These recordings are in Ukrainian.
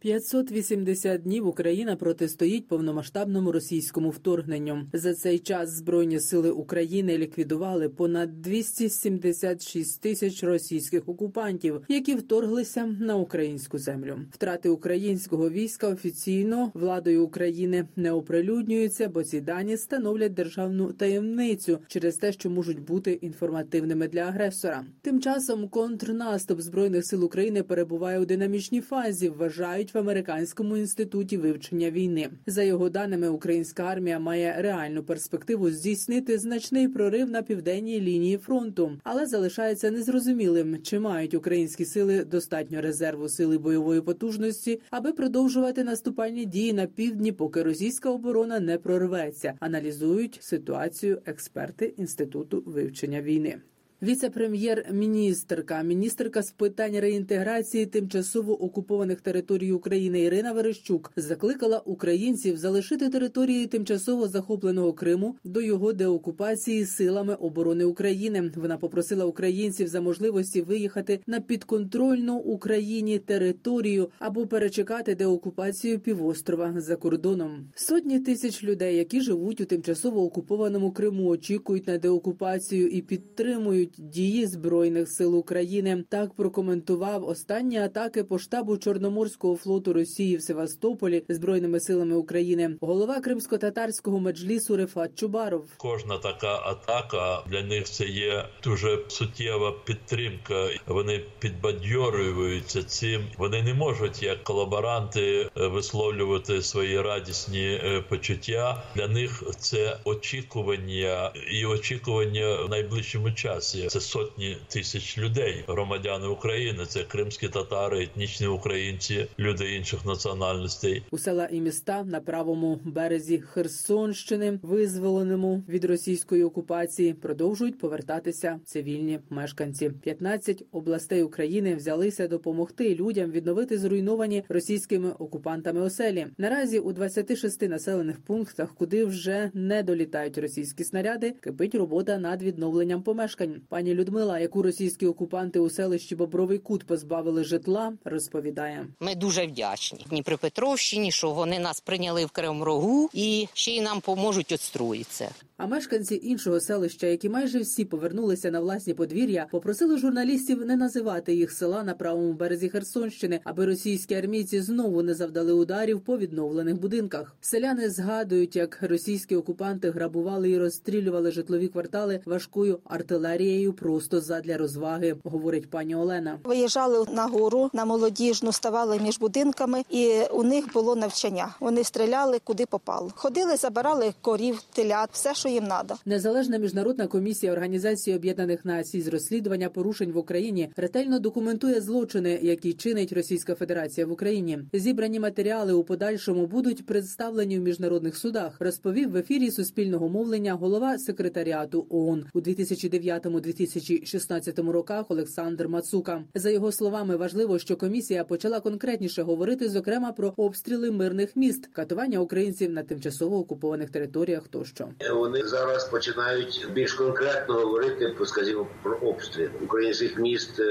580 днів Україна протистоїть повномасштабному російському вторгненню. За цей час збройні сили України ліквідували понад 276 тисяч російських окупантів, які вторглися на українську землю. Втрати українського війська офіційно владою України не оприлюднюються, бо ці дані становлять державну таємницю через те, що можуть бути інформативними для агресора. Тим часом контрнаступ збройних сил України перебуває у динамічній фазі. Вважають в американському інституті вивчення війни. За його даними, українська армія має реальну перспективу здійснити значний прорив на південній лінії фронту, але залишається незрозумілим, чи мають українські сили достатньо резерву сили бойової потужності, аби продовжувати наступальні дії на півдні, поки російська оборона не прорветься. Аналізують ситуацію експерти інституту вивчення війни. Віце-прем'єр-міністерка, міністерка з питань реінтеграції тимчасово окупованих територій України Ірина Верещук закликала українців залишити території тимчасово захопленого Криму до його деокупації силами оборони України. Вона попросила українців за можливості виїхати на підконтрольну Україні територію або перечекати деокупацію півострова за кордоном. Сотні тисяч людей, які живуть у тимчасово окупованому Криму, очікують на деокупацію і підтримують дії збройних сил України. Так прокоментував останні атаки по штабу Чорноморського флоту Росії в Севастополі збройними силами України. Голова кримсько-татарського меджлісу Рефат Чубаров. Кожна така атака для них це є дуже суттєва підтримка. Вони підбадьорюються цим. Вони не можуть як колаборанти висловлювати свої радісні е, почуття. Для них це очікування і очікування в найближчому часі. Це сотні тисяч людей, громадяни України. Це кримські татари, етнічні українці, люди інших національностей. У села і міста на правому березі Херсонщини, визволеному від російської окупації, продовжують повертатися цивільні мешканці. 15 областей України взялися допомогти людям відновити зруйновані російськими окупантами оселі. Наразі у 26 населених пунктах, куди вже не долітають російські снаряди, кипить робота над відновленням помешкань. Пані Людмила, яку російські окупанти у селищі Бобровий Кут позбавили житла, розповідає: ми дуже вдячні Дніпропетровщині, що вони нас прийняли в Кремрогу і ще й нам поможуть отстроїтися. А мешканці іншого селища, які майже всі повернулися на власні подвір'я, попросили журналістів не називати їх села на правому березі Херсонщини, аби російські армійці знову не завдали ударів по відновлених будинках. Селяни згадують, як російські окупанти грабували і розстрілювали житлові квартали важкою артилерією просто задля розваги, говорить пані Олена. Виїжджали на гору на молодіжну, ставали між будинками, і у них було навчання. Вони стріляли куди попало. Ходили, забирали корів, телят, все, що їм треба. Незалежна міжнародна комісія Організації Об'єднаних Націй з розслідування порушень в Україні ретельно документує злочини, які чинить Російська Федерація в Україні. Зібрані матеріали у подальшому будуть представлені в міжнародних судах. Розповів в ефірі суспільного мовлення голова секретаріату ООН у 2009-2016 роках. Олександр Мацука за його словами важливо, що комісія почала конкретніше говорити, зокрема про обстріли мирних міст, катування українців на тимчасово окупованих територіях тощо. Вони зараз починають більш конкретно говорити, скажімо, про обстріл українських міст.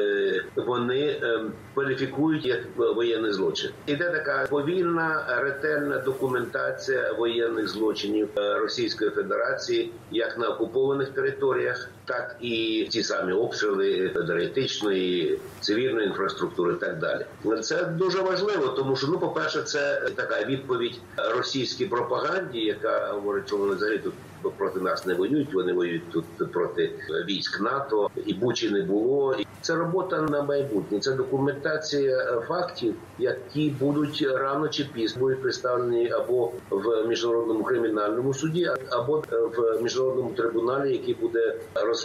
Вони кваліфікують як воєнний злочин. Іде така повільна ретельна документація воєнних злочинів Російської Федерації, як на окупованих територіях, так і ті самі обстріли енергетичної, цивільної інфраструктури. і Так далі, це дуже важливо, тому що ну, по перше, це така відповідь російській пропаганді, яка говорить, що вони взагалі тут проти нас не воюють. Вони воюють тут проти військ НАТО і Бучі не було. Це робота на майбутнє. Це документація фактів, які будуть рано чи пізно будуть представлені або в міжнародному кримінальному суді, або в міжнародному трибуналі, який буде розглядати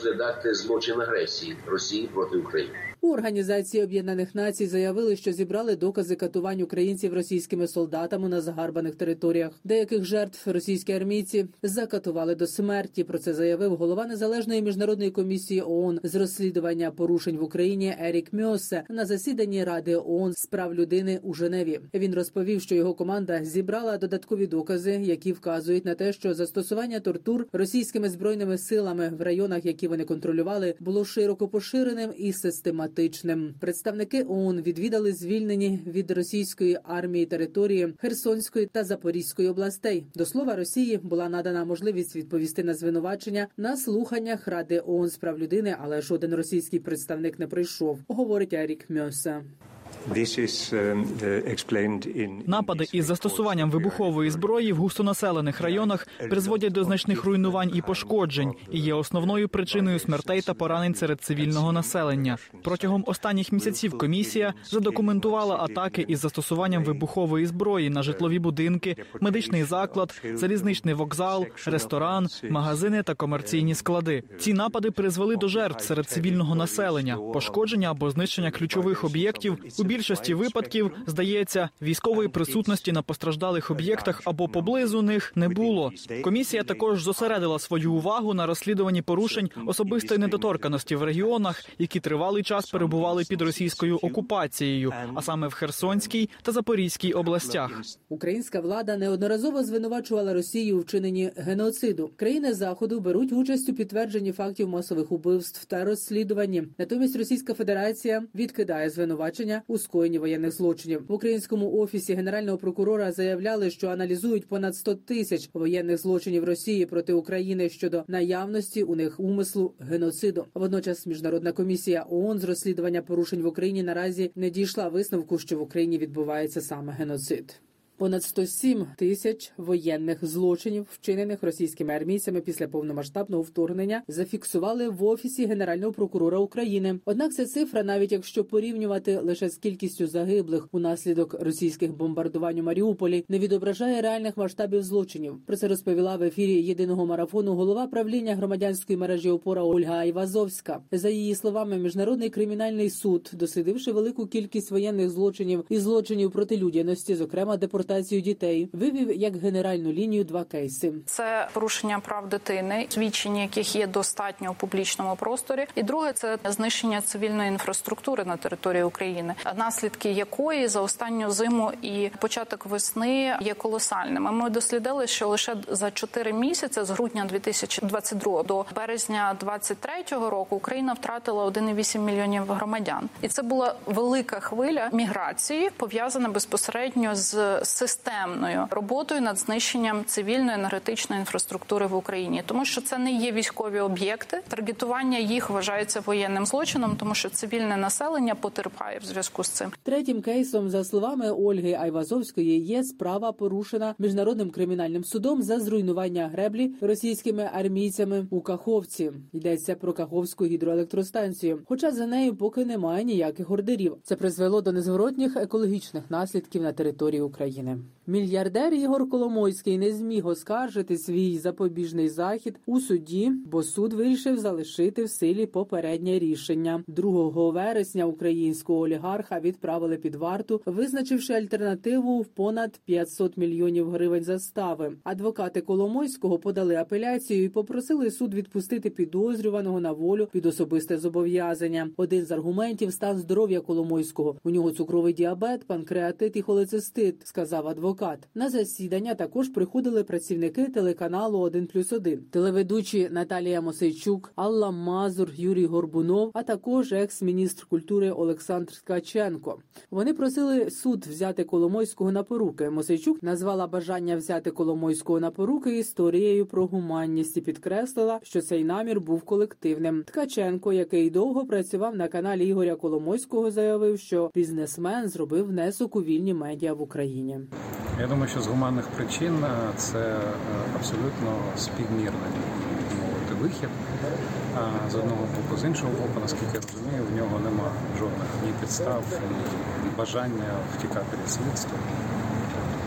злочин агресії Росії проти України. У організації Об'єднаних Націй заявили, що зібрали докази катувань українців російськими солдатами на загарбаних територіях. Деяких жертв російські армійці закатували до смерті. Про це заявив голова незалежної міжнародної комісії ООН з розслідування порушень в Україні Ерік Мьосе на засіданні Ради ООН з прав людини у Женеві. Він розповів, що його команда зібрала додаткові докази, які вказують на те, що застосування тортур російськими збройними силами в районах, які вони контролювали, було широко поширеним і систематичним. Представники ООН відвідали звільнені від російської армії території Херсонської та Запорізької областей. До слова Росії була надана можливість відповісти на звинувачення на слуханнях Ради ООН з прав людини, але жоден російський представник не прийшов. Говорить Ерік Мьоса. Напади із застосуванням вибухової зброї в густонаселених районах призводять до значних руйнувань і пошкоджень і є основною причиною смертей та поранень серед цивільного населення. Протягом останніх місяців комісія задокументувала атаки із застосуванням вибухової зброї на житлові будинки, медичний заклад, залізничний вокзал, ресторан, магазини та комерційні склади. Ці напади призвели до жертв серед цивільного населення, пошкодження або знищення ключових об'єктів. У більшості випадків здається, військової присутності на постраждалих об'єктах або поблизу них не було. Комісія також зосередила свою увагу на розслідуванні порушень особистої недоторканості в регіонах, які тривалий час перебували під російською окупацією, а саме в Херсонській та Запорізькій областях. Українська влада неодноразово звинувачувала Росію у вчиненні геноциду. Країни заходу беруть участь у підтвердженні фактів масових убивств та розслідуванні. Натомість Російська Федерація відкидає звинувачення у скоєнні воєнних злочинів. В українському офісі генерального прокурора заявляли, що аналізують понад 100 тисяч воєнних злочинів Росії проти України щодо наявності у них умислу геноциду. Водночас міжнародна комісія ООН з розслідування порушень в Україні наразі не дійшла висновку, що в Україні відбувається саме геноцид. Понад 107 тисяч воєнних злочинів, вчинених російськими армійцями після повномасштабного вторгнення, зафіксували в офісі генерального прокурора України. Однак ця цифра, навіть якщо порівнювати лише з кількістю загиблих унаслідок російських бомбардувань у Маріуполі, не відображає реальних масштабів злочинів. Про це розповіла в ефірі єдиного марафону голова правління громадянської мережі опора Ольга Айвазовська. За її словами, міжнародний кримінальний суд, дослідивши велику кількість воєнних злочинів і злочинів проти людяності, зокрема депортацію дітей, вивів як генеральну лінію два кейси. Це порушення прав дитини, свідчення яких є достатньо у публічному просторі. І друге це знищення цивільної інфраструктури на території України, наслідки якої за останню зиму і початок весни є колосальними. Ми дослідили, що лише за 4 місяці з грудня 2022 до березня 2023 року Україна втратила 1,8 мільйонів громадян, і це була велика хвиля міграції, пов'язана безпосередньо з системною роботою над знищенням цивільної енергетичної інфраструктури в Україні, тому що це не є військові об'єкти. Таргетування їх вважається воєнним злочином, тому що цивільне населення потерпає в зв'язку з цим. Третім кейсом, за словами Ольги Айвазовської, є справа порушена міжнародним кримінальним судом за зруйнування греблі російськими армійцями у Каховці. Йдеться про Каховську гідроелектростанцію. Хоча за нею поки немає ніяких ордерів. Це призвело до незворотніх екологічних наслідків на території України. Мільярдер Ігор Коломойський не зміг оскаржити свій запобіжний захід у суді, бо суд вирішив залишити в силі попереднє рішення. 2 вересня українського олігарха відправили під варту, визначивши альтернативу в понад 500 мільйонів гривень застави. Адвокати Коломойського подали апеляцію і попросили суд відпустити підозрюваного на волю під особисте зобов'язання. Один з аргументів стан здоров'я Коломойського. У нього цукровий діабет, панкреатит і холецистит, сказав адвокат. На засідання також приходили працівники телеканалу «1 плюс 1». телеведучі Наталія Мосейчук, Алла Мазур, Юрій Горбунов, а також екс-міністр культури Олександр Ткаченко. Вони просили суд взяти Коломойського на поруки. Мосейчук назвала бажання взяти Коломойського на поруки історією про гуманність і підкреслила, що цей намір був колективним. Ткаченко, який довго працював на каналі Ігоря Коломойського, заявив, що бізнесмен зробив внесок у вільні медіа в Україні. Я думаю, що з гуманних причин це абсолютно співмірний мовити вихід. З одного боку, з іншого боку, наскільки я розумію, в нього нема жодних ні підстав, ні бажання втікати від слідства.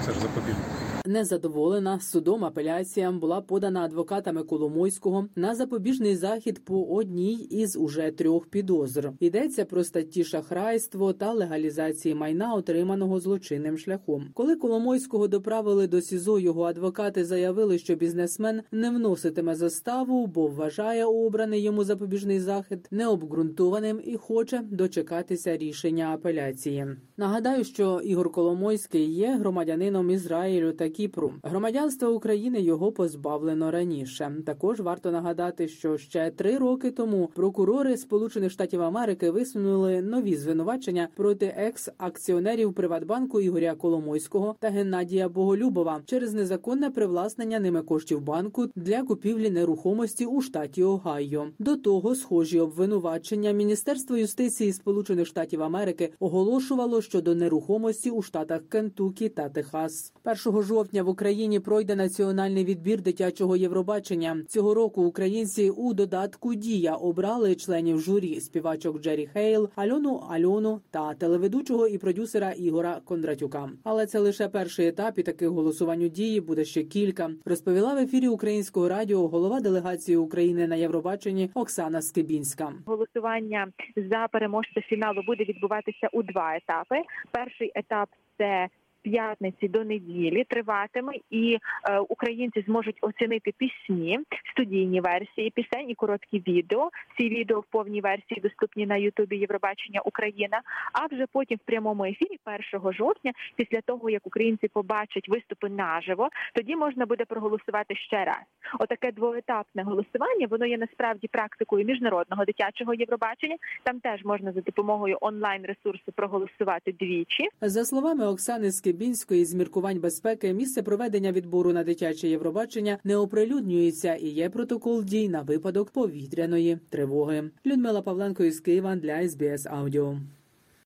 Це ж запобіжник. Незадоволена судом апеляція була подана адвокатами Коломойського на запобіжний захід по одній із уже трьох підозр. Йдеться про статті шахрайство та легалізації майна, отриманого злочинним шляхом. Коли Коломойського доправили до СІЗО, його адвокати заявили, що бізнесмен не вноситиме заставу, бо вважає обраний йому запобіжний захід необґрунтованим і хоче дочекатися рішення апеляції. Нагадаю, що Ігор Коломойський є громадянином Ізраїлю та Кіпру. Громадянства України його позбавлено раніше. Також варто нагадати, що ще три роки тому прокурори Сполучених Штатів Америки висунули нові звинувачення проти екс-акціонерів Приватбанку Ігоря Коломойського та Геннадія Боголюбова через незаконне привласнення ними коштів банку для купівлі нерухомості у штаті Огайо. До того схожі обвинувачення Міністерство юстиції Сполучених Штатів Америки оголошувало щодо нерухомості у штатах Кентукі та Техас. 1 жовтня в Україні пройде національний відбір дитячого Євробачення. Цього року українці у додатку Дія обрали членів журі співачок Джері Хейл, Альону Альону та телеведучого і продюсера Ігора Кондратюка. Але це лише перший етап, і таких голосувань у Дії буде ще кілька. Розповіла в ефірі українського радіо голова делегації України на Євробаченні Оксана Скибінська. Голосування за переможця фіналу буде відбуватися у два етапи. Перший етап це п'ятниці до неділі триватиме, і е, українці зможуть оцінити пісні, студійні версії пісень і короткі відео. Ці відео в повній версії доступні на Ютубі Євробачення Україна. А вже потім в прямому ефірі, 1 жовтня, після того як українці побачать виступи наживо, тоді можна буде проголосувати ще раз. Отаке двоетапне голосування. Воно є насправді практикою міжнародного дитячого Євробачення. Там теж можна за допомогою онлайн ресурсу проголосувати двічі. За словами Оксани Скибінської, з міркувань безпеки місце проведення відбору на дитяче Євробачення не оприлюднюється і є протокол дій на випадок повітряної тривоги. Людмила Павленко із Києва для СБС Аудіо.